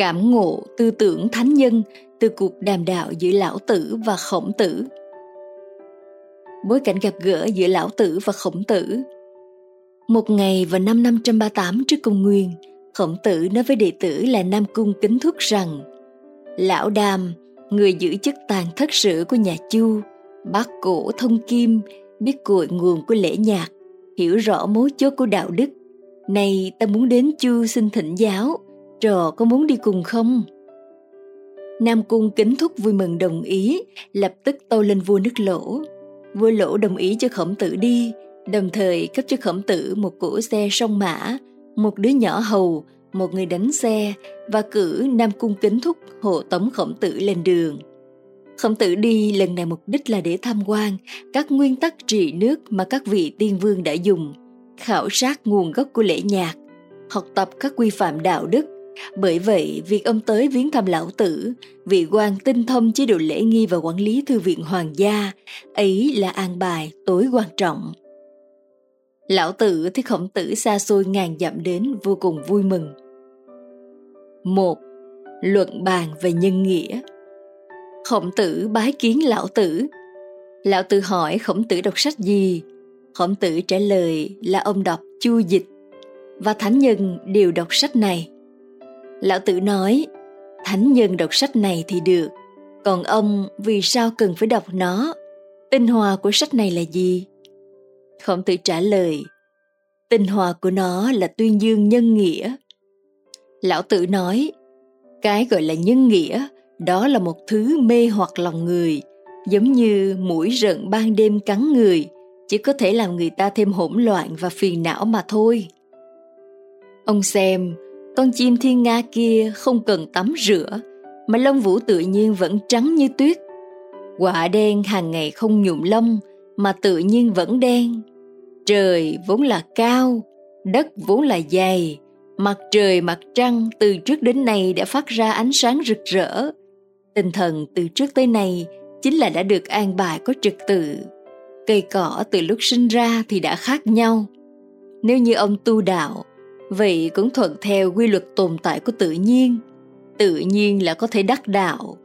cảm ngộ tư tưởng thánh nhân từ cuộc đàm đạo giữa lão tử và khổng tử. Bối cảnh gặp gỡ giữa lão tử và khổng tử. Một ngày vào năm 538 trước công nguyên, khổng tử nói với đệ tử là Nam Cung kính thúc rằng Lão Đàm, người giữ chức tàn thất sử của nhà Chu, bác cổ thông kim, biết cội nguồn của lễ nhạc, hiểu rõ mấu chốt của đạo đức. Này ta muốn đến Chu xin thỉnh giáo, trò có muốn đi cùng không? Nam Cung kính thúc vui mừng đồng ý, lập tức tâu lên vua nước lỗ. Vua lỗ đồng ý cho khổng tử đi, đồng thời cấp cho khổng tử một cỗ xe song mã, một đứa nhỏ hầu, một người đánh xe và cử Nam Cung kính thúc hộ tống khổng tử lên đường. Khổng tử đi lần này mục đích là để tham quan các nguyên tắc trị nước mà các vị tiên vương đã dùng, khảo sát nguồn gốc của lễ nhạc, học tập các quy phạm đạo đức. Bởi vậy, việc ông tới viếng thăm lão tử, vị quan tinh thông chế độ lễ nghi và quản lý thư viện hoàng gia, ấy là an bài tối quan trọng. Lão tử thấy khổng tử xa xôi ngàn dặm đến vô cùng vui mừng. Một, luận bàn về nhân nghĩa. Khổng tử bái kiến lão tử. Lão tử hỏi khổng tử đọc sách gì? Khổng tử trả lời là ông đọc chu dịch. Và thánh nhân đều đọc sách này lão tử nói, thánh nhân đọc sách này thì được, còn ông vì sao cần phải đọc nó? Tinh hoa của sách này là gì? Khổng tử trả lời, tinh hoa của nó là tuyên dương nhân nghĩa. Lão tử nói, cái gọi là nhân nghĩa, đó là một thứ mê hoặc lòng người, giống như mũi rận ban đêm cắn người, chỉ có thể làm người ta thêm hỗn loạn và phiền não mà thôi. Ông xem con chim thiên nga kia không cần tắm rửa, mà lông vũ tự nhiên vẫn trắng như tuyết. Quả đen hàng ngày không nhuộm lông, mà tự nhiên vẫn đen. Trời vốn là cao, đất vốn là dày mặt trời mặt trăng từ trước đến nay đã phát ra ánh sáng rực rỡ. Tinh thần từ trước tới nay chính là đã được an bài có trật tự. Cây cỏ từ lúc sinh ra thì đã khác nhau. Nếu như ông tu đạo vậy cũng thuận theo quy luật tồn tại của tự nhiên. Tự nhiên là có thể đắc đạo.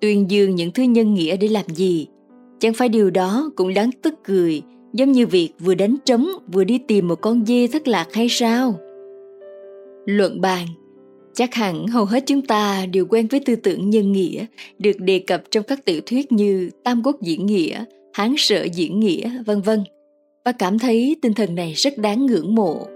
Tuyên dương những thứ nhân nghĩa để làm gì? Chẳng phải điều đó cũng đáng tức cười giống như việc vừa đánh trống vừa đi tìm một con dê thất lạc hay sao? Luận bàn. Chắc hẳn hầu hết chúng ta đều quen với tư tưởng nhân nghĩa được đề cập trong các tiểu thuyết như Tam Quốc diễn nghĩa, Hán sở diễn nghĩa, vân vân. Và cảm thấy tinh thần này rất đáng ngưỡng mộ.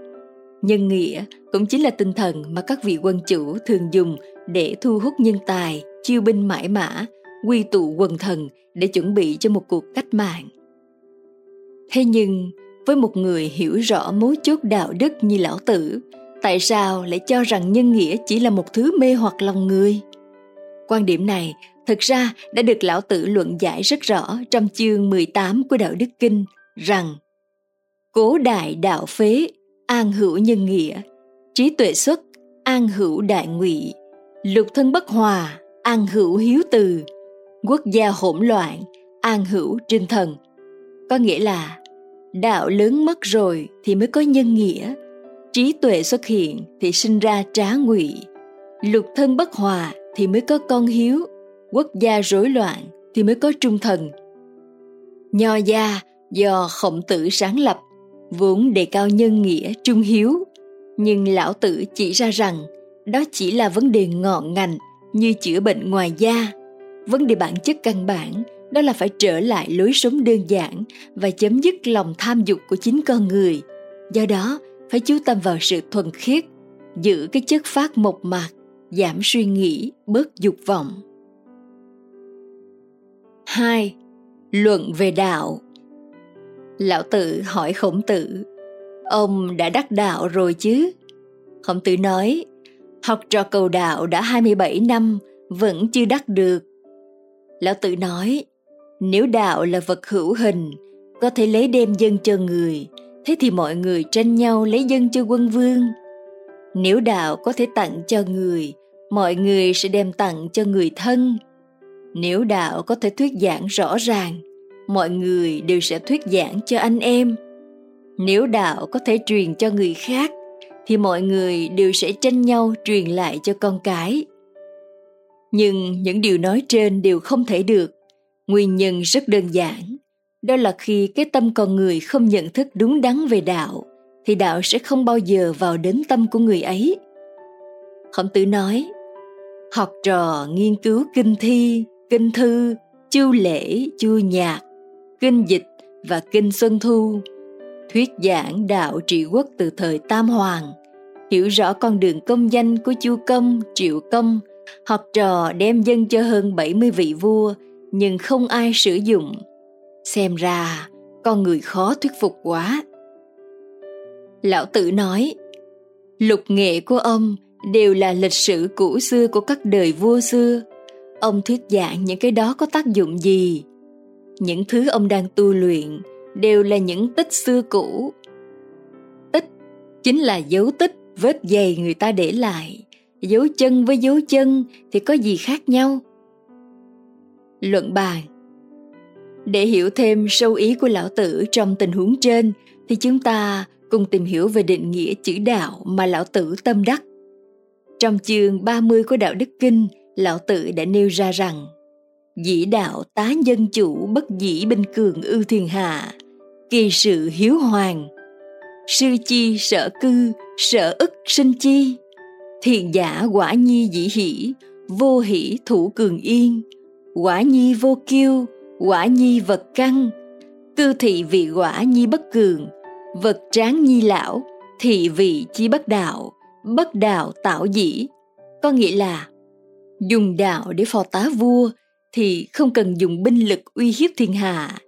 Nhân nghĩa cũng chính là tinh thần mà các vị quân chủ thường dùng để thu hút nhân tài, chiêu binh mãi mã, quy tụ quần thần để chuẩn bị cho một cuộc cách mạng. Thế nhưng, với một người hiểu rõ mối chốt đạo đức như lão tử, tại sao lại cho rằng nhân nghĩa chỉ là một thứ mê hoặc lòng người quan điểm này thực ra đã được lão tử luận giải rất rõ trong chương 18 của đạo đức kinh rằng cố đại đạo phế an hữu nhân nghĩa, trí tuệ xuất, an hữu đại ngụy, lục thân bất hòa, an hữu hiếu từ, quốc gia hỗn loạn, an hữu trinh thần. Có nghĩa là, đạo lớn mất rồi thì mới có nhân nghĩa, trí tuệ xuất hiện thì sinh ra trá ngụy, lục thân bất hòa thì mới có con hiếu, quốc gia rối loạn thì mới có trung thần. Nho gia do khổng tử sáng lập vốn đề cao nhân nghĩa trung hiếu. Nhưng lão tử chỉ ra rằng, đó chỉ là vấn đề ngọn ngành như chữa bệnh ngoài da. Vấn đề bản chất căn bản, đó là phải trở lại lối sống đơn giản và chấm dứt lòng tham dục của chính con người. Do đó, phải chú tâm vào sự thuần khiết, giữ cái chất phát mộc mạc, giảm suy nghĩ, bớt dục vọng. 2. Luận về đạo. Lão tử hỏi khổng tử. Ông đã đắc đạo rồi chứ? Khổng tử nói, Học trò cầu đạo đã 27 năm, Vẫn chưa đắc được. Lão tử nói, Nếu đạo là vật hữu hình, Có thể lấy đem dân cho người, thế thì mọi người tranh nhau lấy dân cho quân vương. Nếu đạo có thể tặng cho người, mọi người sẽ đem tặng cho người thân. Nếu đạo có thể thuyết giảng rõ ràng mọi người đều sẽ thuyết giảng cho anh em. Nếu đạo có thể truyền cho người khác, thì mọi người đều sẽ tranh nhau truyền lại cho con cái. Nhưng những điều nói trên đều không thể được. Nguyên nhân rất đơn giản, đó là khi cái tâm con người không nhận thức đúng đắn về đạo, thì đạo sẽ không bao giờ vào đến tâm của người ấy. Khổng tử nói, học trò nghiên cứu kinh thi, kinh thư, chu lễ, chu nhạc kinh dịch và kinh xuân thu. Thuyết giảng đạo trị quốc từ thời tam hoàng. Hiểu rõ con đường công danh của chu công, triệu công. Học trò đem dân cho hơn 70 vị vua, nhưng không ai sử dụng. Xem ra, con người khó thuyết phục quá. Lão tử nói, lục nghệ của ông đều là lịch sử cũ xưa của các đời vua xưa. Ông thuyết giảng những cái đó có tác dụng gì? Những thứ ông đang tu luyện đều là những tích xưa cũ. Tích chính là dấu tích vết giày người ta để lại. Dấu chân với dấu chân thì có gì khác nhau? Luận bàn. Để hiểu thêm sâu ý của lão tử trong tình huống trên thì chúng ta cùng tìm hiểu về định nghĩa chữ đạo mà lão tử tâm đắc. Trong chương 30 của Đạo Đức Kinh, lão tử đã nêu ra rằng Dĩ đạo tá dân chủ bất dĩ binh cường ưu thiên hạ, kỳ sự hiếu hoàng. Sư chi sở cư, sở ức sinh chi. Thiện giả quả nhi dĩ hỷ, vô hỷ thủ cường yên. Quả nhi vô kiêu, quả nhi vật căng. Cư thị vị quả nhi bất cường, vật tráng nhi lão, thị vị chi bất đạo, bất đạo tạo dĩ. Có nghĩa là dùng đạo để phò tá vua thì không cần dùng binh lực uy hiếp thiên hạ.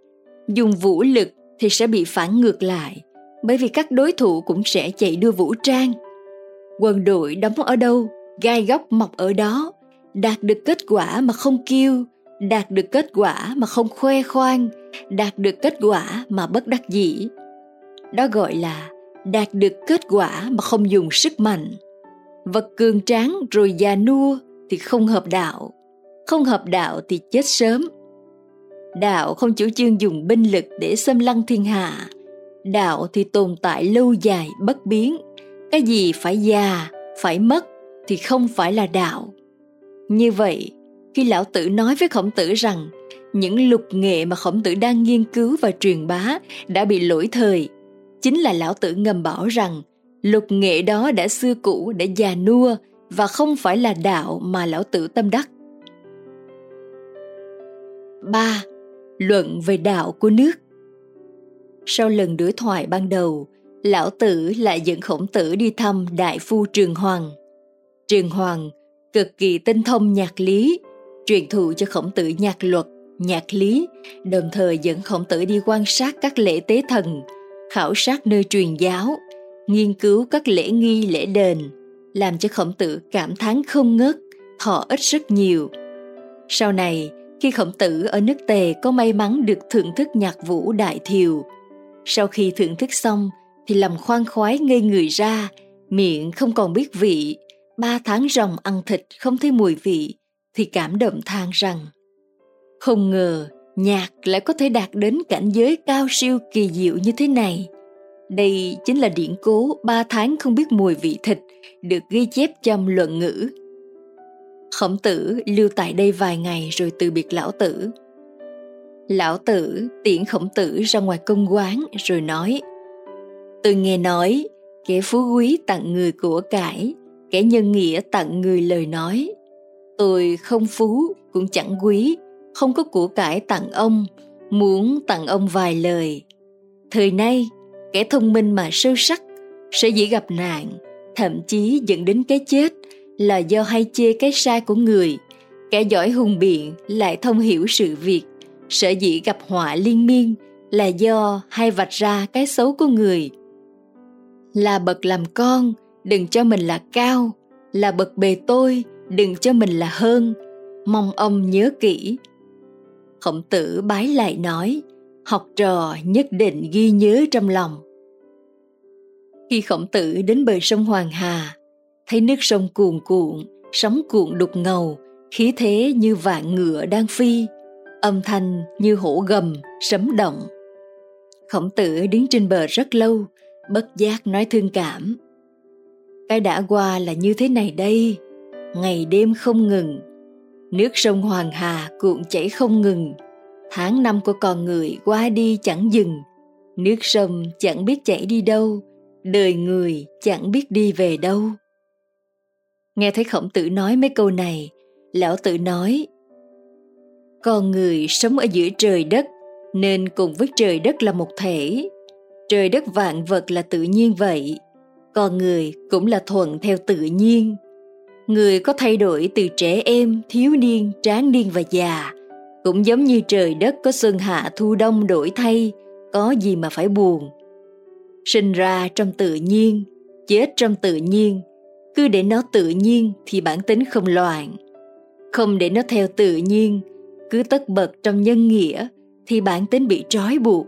Dùng vũ lực thì sẽ bị phản ngược lại, bởi vì các đối thủ cũng sẽ chạy đua vũ trang. Quân đội đóng ở đâu, gai góc mọc ở đó, đạt được kết quả mà không kêu, đạt được kết quả mà không khoe khoang, đạt được kết quả mà bất đắc dĩ. Đó gọi là đạt được kết quả mà không dùng sức mạnh. Vật cường tráng rồi già nua thì không hợp đạo, không hợp đạo thì chết sớm. Đạo không chủ trương dùng binh lực để xâm lăng thiên hạ. Đạo thì tồn tại lâu dài bất biến. Cái gì phải già, phải mất thì không phải là đạo. Như vậy, khi lão tử nói với khổng tử rằng những lục nghệ mà khổng tử đang nghiên cứu và truyền bá đã bị lỗi thời chính là lão tử ngầm bảo rằng lục nghệ đó đã xưa cũ đã già nua và không phải là đạo mà lão tử tâm đắc 3. Luận về đạo của nước Sau lần đối thoại ban đầu, lão tử lại dẫn khổng tử đi thăm đại phu Trường Hoàng. Trường Hoàng cực kỳ tinh thông nhạc lý, truyền thụ cho khổng tử nhạc luật, nhạc lý, đồng thời dẫn khổng tử đi quan sát các lễ tế thần, khảo sát nơi truyền giáo, nghiên cứu các lễ nghi lễ đền, làm cho khổng tử cảm thán không ngớt, thọ ích rất nhiều. Sau này, khi khổng tử ở nước Tề có may mắn được thưởng thức nhạc vũ đại thiều, sau khi thưởng thức xong thì làm khoan khoái ngây người ra, miệng không còn biết vị, ba tháng ròng ăn thịt không thấy mùi vị, thì cảm động than rằng không ngờ nhạc lại có thể đạt đến cảnh giới cao siêu kỳ diệu như thế này. Đây chính là điển cố ba tháng không biết mùi vị thịt được ghi chép trong luận ngữ. Khổng tử lưu tại đây vài ngày rồi từ biệt lão tử. Lão tử tiễn khổng tử ra ngoài công quán rồi nói Tôi nghe nói kẻ phú quý tặng người của cải, kẻ nhân nghĩa tặng người lời nói. Tôi không phú cũng chẳng quý, không có của cải tặng ông, muốn tặng ông vài lời. Thời nay, kẻ thông minh mà sâu sắc sẽ dễ gặp nạn, thậm chí dẫn đến cái chết là do hay chê cái sai của người. Kẻ giỏi hùng biện lại thông hiểu sự việc, sở dĩ gặp họa liên miên là do hay vạch ra cái xấu của người. Là bậc làm con, đừng cho mình là cao, là bậc bề tôi, đừng cho mình là hơn. Mong ông nhớ kỹ khổng tử bái lại nói học trò nhất định ghi nhớ trong lòng khi khổng tử đến bờ sông hoàng hà thấy nước sông cuồn cuộn sóng cuộn đục ngầu khí thế như vạn ngựa đang phi âm thanh như hổ gầm sấm động. Khổng tử đứng trên bờ rất lâu bất giác nói thương cảm. Cái đã qua là như thế này đây ngày đêm không ngừng. Nước sông Hoàng Hà cuộn chảy không ngừng, tháng năm của con người qua đi chẳng dừng, nước sông chẳng biết chảy đi đâu, đời người chẳng biết đi về đâu. Nghe thấy khổng tử nói mấy câu này, lão tử nói con người sống ở giữa trời đất nên cùng với trời đất là một thể. Trời đất vạn vật là tự nhiên vậy con người cũng là thuận theo tự nhiên. Người có thay đổi từ trẻ em thiếu niên tráng niên và già cũng giống như trời đất có xuân hạ thu đông đổi thay có gì mà phải buồn. Sinh ra trong tự nhiên chết trong tự nhiên cứ để nó tự nhiên thì bản tính không loạn. Không để nó theo tự nhiên, cứ tất bật trong nhân nghĩa thì bản tính bị trói buộc.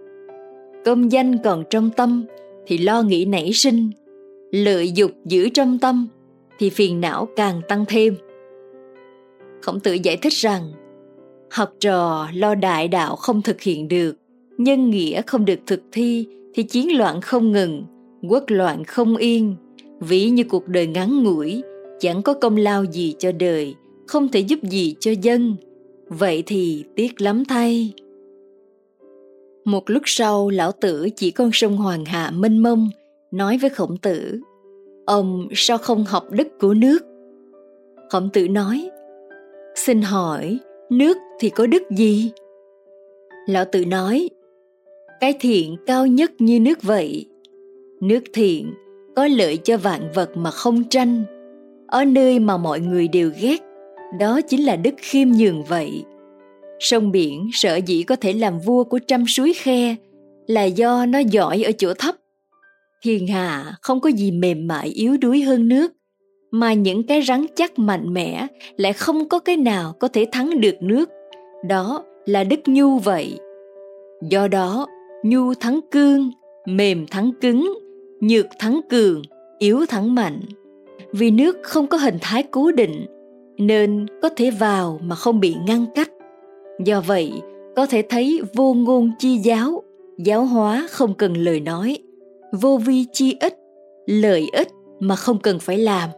Công danh còn trong tâm thì lo nghĩ nảy sinh, lợi dục giữ trong tâm thì phiền não càng tăng thêm. Khổng tử giải thích rằng, học trò lo đại đạo không thực hiện được, nhân nghĩa không được thực thi thì chiến loạn không ngừng, quốc loạn không yên ví như cuộc đời ngắn ngủi, chẳng có công lao gì cho đời, không thể giúp gì cho dân. Vậy thì tiếc lắm thay. Một lúc sau, lão tử chỉ con sông hoàng hà mênh mông, nói với khổng tử, ông sao không học đức của nước? Khổng tử nói, xin hỏi, nước thì có đức gì? Lão tử nói, cái thiện cao nhất như nước vậy. Nước thiện có lợi cho vạn vật mà không tranh. Ở nơi mà mọi người đều ghét, đó chính là đức khiêm nhường vậy. Sông biển sở dĩ có thể làm vua của trăm suối khe là do nó giỏi ở chỗ thấp. Thiên hạ không có gì mềm mại yếu đuối hơn nước, mà những cái rắn chắc mạnh mẽ lại không có cái nào có thể thắng được nước. Đó là đức nhu vậy. Do đó, nhu thắng cương, mềm thắng cứng nhược thắng cường, yếu thắng mạnh. Vì nước không có hình thái cố định, nên có thể vào mà không bị ngăn cách. Do vậy, có thể thấy vô ngôn chi giáo giáo hóa không cần lời nói. Vô vi chi ích, lợi ích mà không cần phải làm.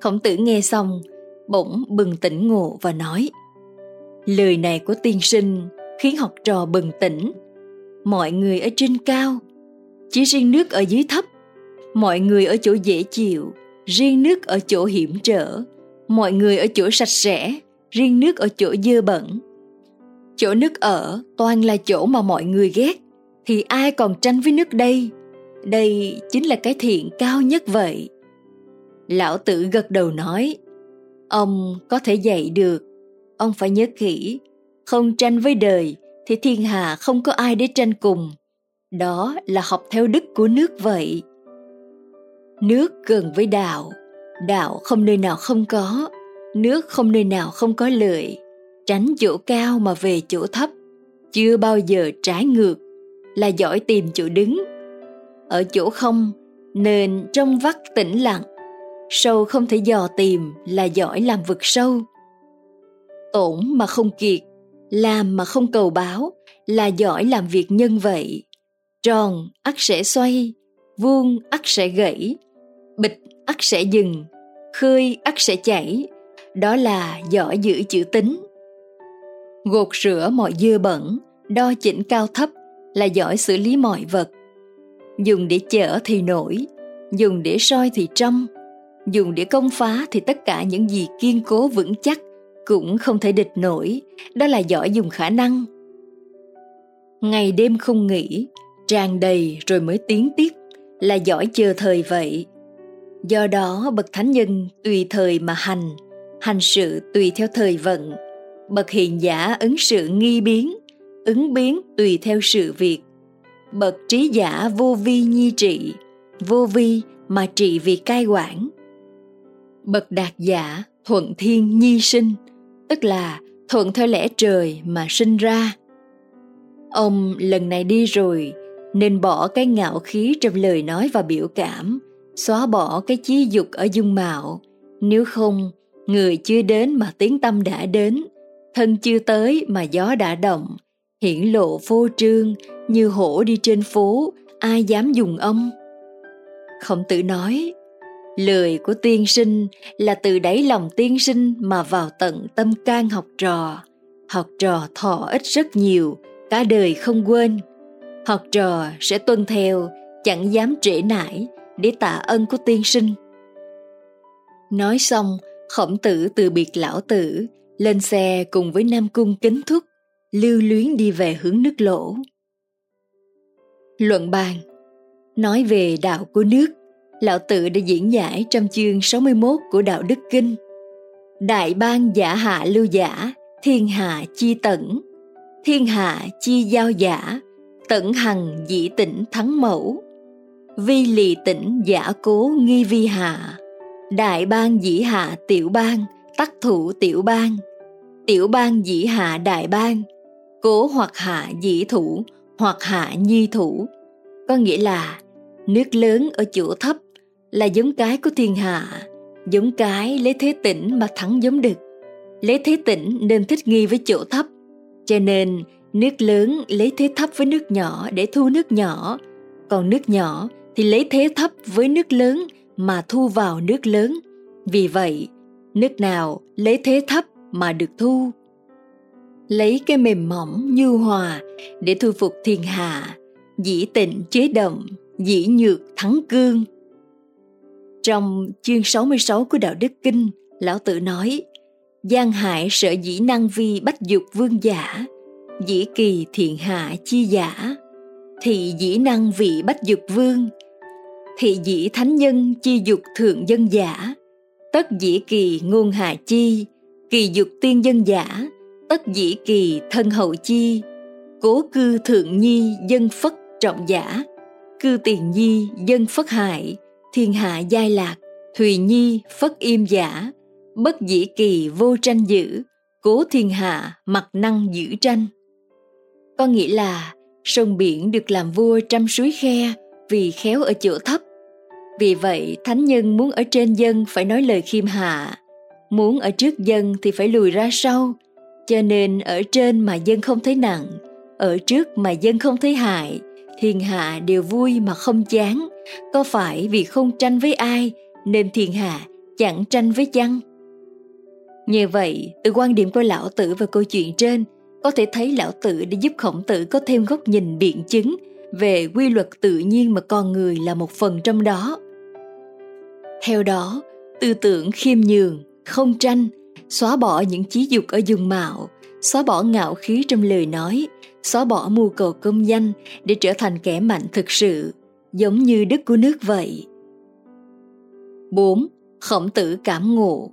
Khổng tử nghe xong, bỗng bừng tỉnh ngộ và nói, lời này của tiên sinh khiến học trò bừng tỉnh. Mọi người ở trên cao chỉ riêng nước ở dưới thấp, mọi người ở chỗ dễ chịu, riêng nước ở chỗ hiểm trở. Mọi người ở chỗ sạch sẽ, riêng nước ở chỗ dơ bẩn. Chỗ nước ở toàn là chỗ mà mọi người ghét, thì ai còn tranh với nước đây? Đây chính là cái thiện cao nhất vậy. Lão tử gật đầu nói, ông có thể dạy được. Ông phải nhớ kỹ, không tranh với đời thì thiên hạ không có ai để tranh cùng đó là học theo đức của nước vậy. Nước gần với đạo đạo không nơi nào không có, nước không nơi nào không có lợi, tránh chỗ cao mà về chỗ thấp. Chưa bao giờ trái ngược, là giỏi tìm chỗ đứng. Ở chỗ không nên trong vắt tĩnh lặng, sâu không thể dò tìm là giỏi làm vực sâu. Tổn mà không kiệt, làm mà không cầu báo là giỏi làm việc nhân vậy tròn ắt sẽ xoay, vuông ắt sẽ gãy, bịch ắt sẽ dừng, khơi ắt sẽ chảy. Đó là giỏi giữ chữ tính. Gột rửa mọi dưa bẩn, đo chỉnh cao thấp là giỏi xử lý mọi vật. Dùng để chở thì nổi, dùng để soi thì trong, dùng để công phá thì tất cả những gì kiên cố vững chắc cũng không thể địch nổi. Đó là giỏi dùng khả năng. Ngày đêm không nghỉ tràn đầy rồi mới tiến tiếp là giỏi chờ thời vậy. Do đó bậc thánh nhân tùy thời mà hành hành sự tùy theo thời vận. Bậc hiền giả ứng sự nghi biến, ứng biến tùy theo sự việc. Bậc trí giả vô vi nhi trị, vô vi mà trị vì cai quản. Bậc đạt giả thuận thiên nhi sinh, tức là thuận theo lẽ trời mà sinh ra. Ông lần này đi rồi nên bỏ cái ngạo khí trong lời nói và biểu cảm, xóa bỏ cái chí dục ở dung mạo. Nếu không, người chưa đến mà tiếng tâm đã đến, thân chưa tới mà gió đã động, hiển lộ phô trương như hổ đi trên phố, ai dám dùng ông khổng tử nói, lời của tiên sinh là từ đáy lòng tiên sinh mà vào tận tâm can học trò. Học trò thọ ích rất nhiều, cả đời không quên học trò sẽ tuân theo, chẳng dám trễ nải, để tạ ân của tiên sinh. Nói xong, khổng tử từ biệt lão tử, lên xe cùng với nam cung kính thúc, lưu luyến đi về hướng nước lỗ. Luận bàn. Nói về đạo của nước, lão tử đã diễn giải trong chương 61 của đạo đức kinh. Đại ban giả hạ lưu giả, thiên hạ chi tẩn. Thiên hạ chi giao giả tận hằng dĩ tỉnh thắng mẫu. Vi lì tỉnh giả cố nghi vi hạ. Đại ban dĩ hạ tiểu ban tắc thủ tiểu ban tiểu ban dĩ hạ đại ban cố hoặc hạ dĩ thủ, hoặc hạ nhi thủ. Có nghĩa là, nước lớn ở chỗ thấp là giống cái của thiên hạ, giống cái lấy thế tỉnh mà thắng giống đực lấy thế tỉnh nên thích nghi với chỗ thấp, cho nên nước lớn lấy thế thấp với nước nhỏ để thu nước nhỏ. Còn nước nhỏ thì lấy thế thấp với nước lớn mà thu vào nước lớn. Vì vậy nước nào lấy thế thấp mà được thu? Lấy cái mềm mỏng nhu hòa để thu phục thiên hạ. Dĩ tịnh chế động dĩ nhược thắng cương. Trong chương 66 của Đạo Đức Kinh, Lão Tử nói, Giang hại sợ dĩ năng vi bách dục vương giả, dĩ kỳ thiện hạ chi giả, thị dĩ năng vị bách dục vương, thị dĩ thánh nhân chi dục thượng dân giả, tất dĩ kỳ ngôn hạ chi, kỳ dục tiên dân giả, tất dĩ kỳ thân hậu chi, cố cư thượng nhi dân phất trọng giả, cư tiền nhi dân phất hại, thiên hạ giai lạc thùy nhi phất im giả. Bất dĩ kỳ vô tranh giữ cố thiên hạ mặc năng giữ tranh có nghĩa là sông biển được làm vua trăm suối khe vì khéo ở chỗ thấp. Vì vậy, thánh nhân muốn ở trên dân phải nói lời khiêm hạ. Muốn ở trước dân thì phải lùi ra sau. Cho nên ở trên mà dân không thấy nặng, ở trước mà dân không thấy hại, thiên hạ đều vui mà không chán. Có phải vì không tranh với ai, nên thiên hạ chẳng tranh với chăng? Như vậy từ quan điểm của lão tử và câu chuyện trên có thể thấy lão tử đã giúp khổng tử có thêm góc nhìn biện chứng về quy luật tự nhiên mà con người là một phần trong đó theo đó tư tưởng khiêm nhường không tranh xóa bỏ những chí dục ở dùng mạo xóa bỏ ngạo khí trong lời nói xóa bỏ mưu cầu công danh để trở thành kẻ mạnh thực sự giống như đức của nước vậy 4. Khổng tử cảm ngộ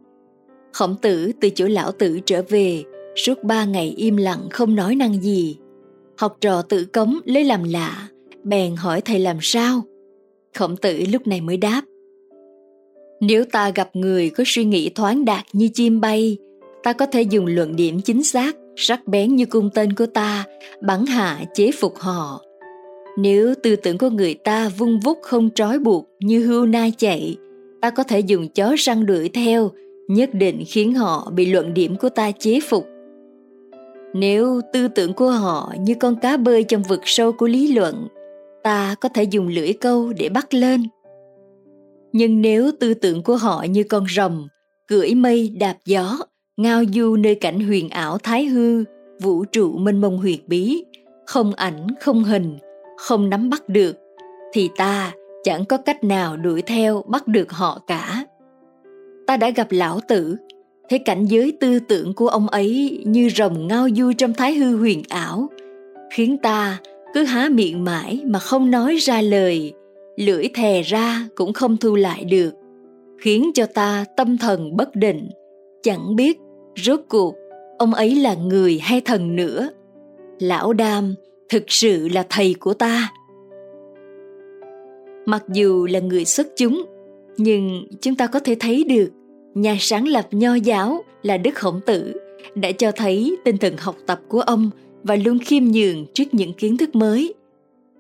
Khổng tử từ chỗ lão tử trở về, suốt ba ngày im lặng không nói năng gì. Học trò tự cấm lấy làm lạ, bèn hỏi thầy làm sao. Khổng tử lúc này mới đáp. Nếu ta gặp người có suy nghĩ thoáng đạt như chim bay, ta có thể dùng luận điểm chính xác, sắc bén như cung tên của ta, bắn hạ chế phục họ. Nếu tư tưởng của người ta vung vút không trói buộc như hươu nai chạy, ta có thể dùng chó săn đuổi theo, nhất định khiến họ bị luận điểm của ta chế phục. Nếu tư tưởng của họ như con cá bơi trong vực sâu của lý luận, ta có thể dùng lưỡi câu để bắt lên. Nhưng nếu tư tưởng của họ như con rồng, cưỡi mây đạp gió, ngao du nơi cảnh huyền ảo thái hư, vũ trụ mênh mông huyền bí, không ảnh, không hình, không nắm bắt được, thì ta chẳng có cách nào đuổi theo bắt được họ cả ta đã gặp lão tử thấy cảnh giới tư tưởng của ông ấy như rồng ngao du trong thái hư huyền ảo. Khiến ta cứ há miệng mãi mà không nói ra lời. Lưỡi thè ra cũng không thu lại được. Khiến cho ta tâm thần bất định. Chẳng biết rốt cuộc ông ấy là người hay thần nữa. Lão đam thực sự là thầy của ta. Mặc dù là người xuất chúng, nhưng chúng ta có thể thấy được nhà sáng lập nho giáo là đức khổng tử, đã cho thấy tinh thần học tập của ông và luôn khiêm nhường trước những kiến thức mới.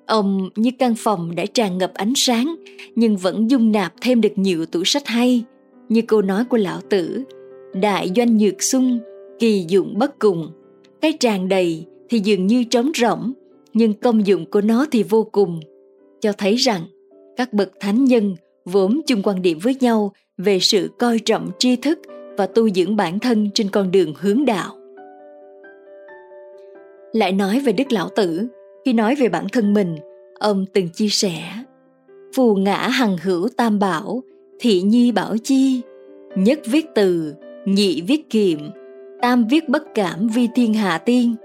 Ông như căn phòng đã tràn ngập ánh sáng, nhưng vẫn dung nạp thêm được nhiều tủ sách hay, như câu nói của lão tử, đại doanh nhược sung, kỳ dụng bất cùng. Cái tràn đầy thì dường như trống rỗng, nhưng công dụng của nó thì vô cùng. Cho thấy rằng, các bậc thánh nhân vốn chung quan điểm với nhau về sự coi trọng tri thức và tu dưỡng bản thân trên con đường hướng đạo. Lại nói về Đức Lão Tử, khi nói về bản thân mình, ông từng chia sẻ Phù ngã hằng hữu tam bảo, thị nhi bảo chi, nhất viết từ, nhị viết kiệm, tam viết bất cảm vi thiên hạ tiên.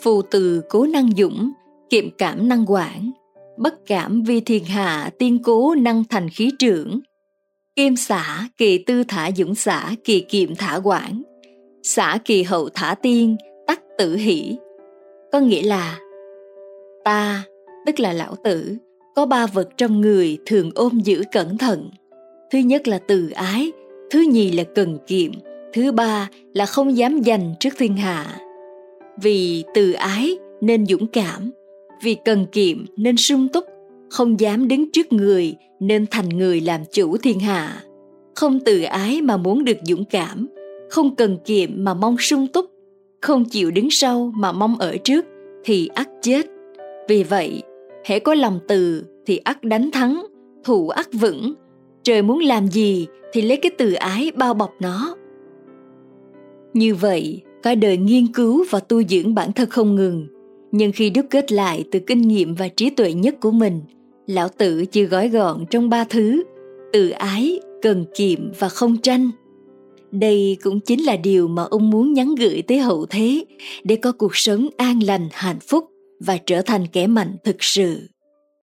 Phù từ cố năng dũng, kiệm cảm năng quản, bất cảm vi thiên hạ tiên cố năng thành khí trưởng. Kim xả kỳ tư thả dũng xả kỳ kiệm thả quản, xả kỳ hậu thả tiên, tắc tử hỷ. Có nghĩa là ta, tức là lão tử, có ba vật trong người thường ôm giữ cẩn thận. Thứ nhất là từ ái, thứ nhì là cần kiệm, thứ ba là không dám giành trước thiên hạ. Vì từ ái nên dũng cảm, vì cần kiệm nên sung túc, không dám đứng trước người nên thành người làm chủ thiên hạ. Không từ ái mà muốn được dũng cảm, không cần kiệm mà mong sung túc, không chịu đứng sau mà mong ở trước thì ắt chết. Vì vậy, hễ có lòng từ thì ắt đánh thắng, thủ ắt vững. Trời muốn làm gì thì lấy cái từ ái bao bọc nó. Như vậy, cả đời nghiên cứu và tu dưỡng bản thân không ngừng, nhưng khi đúc kết lại từ kinh nghiệm và trí tuệ nhất của mình, lão tử chỉ gói gọn trong ba thứ, từ ái, cần kiệm và không tranh. Đây cũng chính là điều mà ông muốn nhắn gửi tới hậu thế để có cuộc sống an lành, hạnh phúc và trở thành kẻ mạnh thực sự.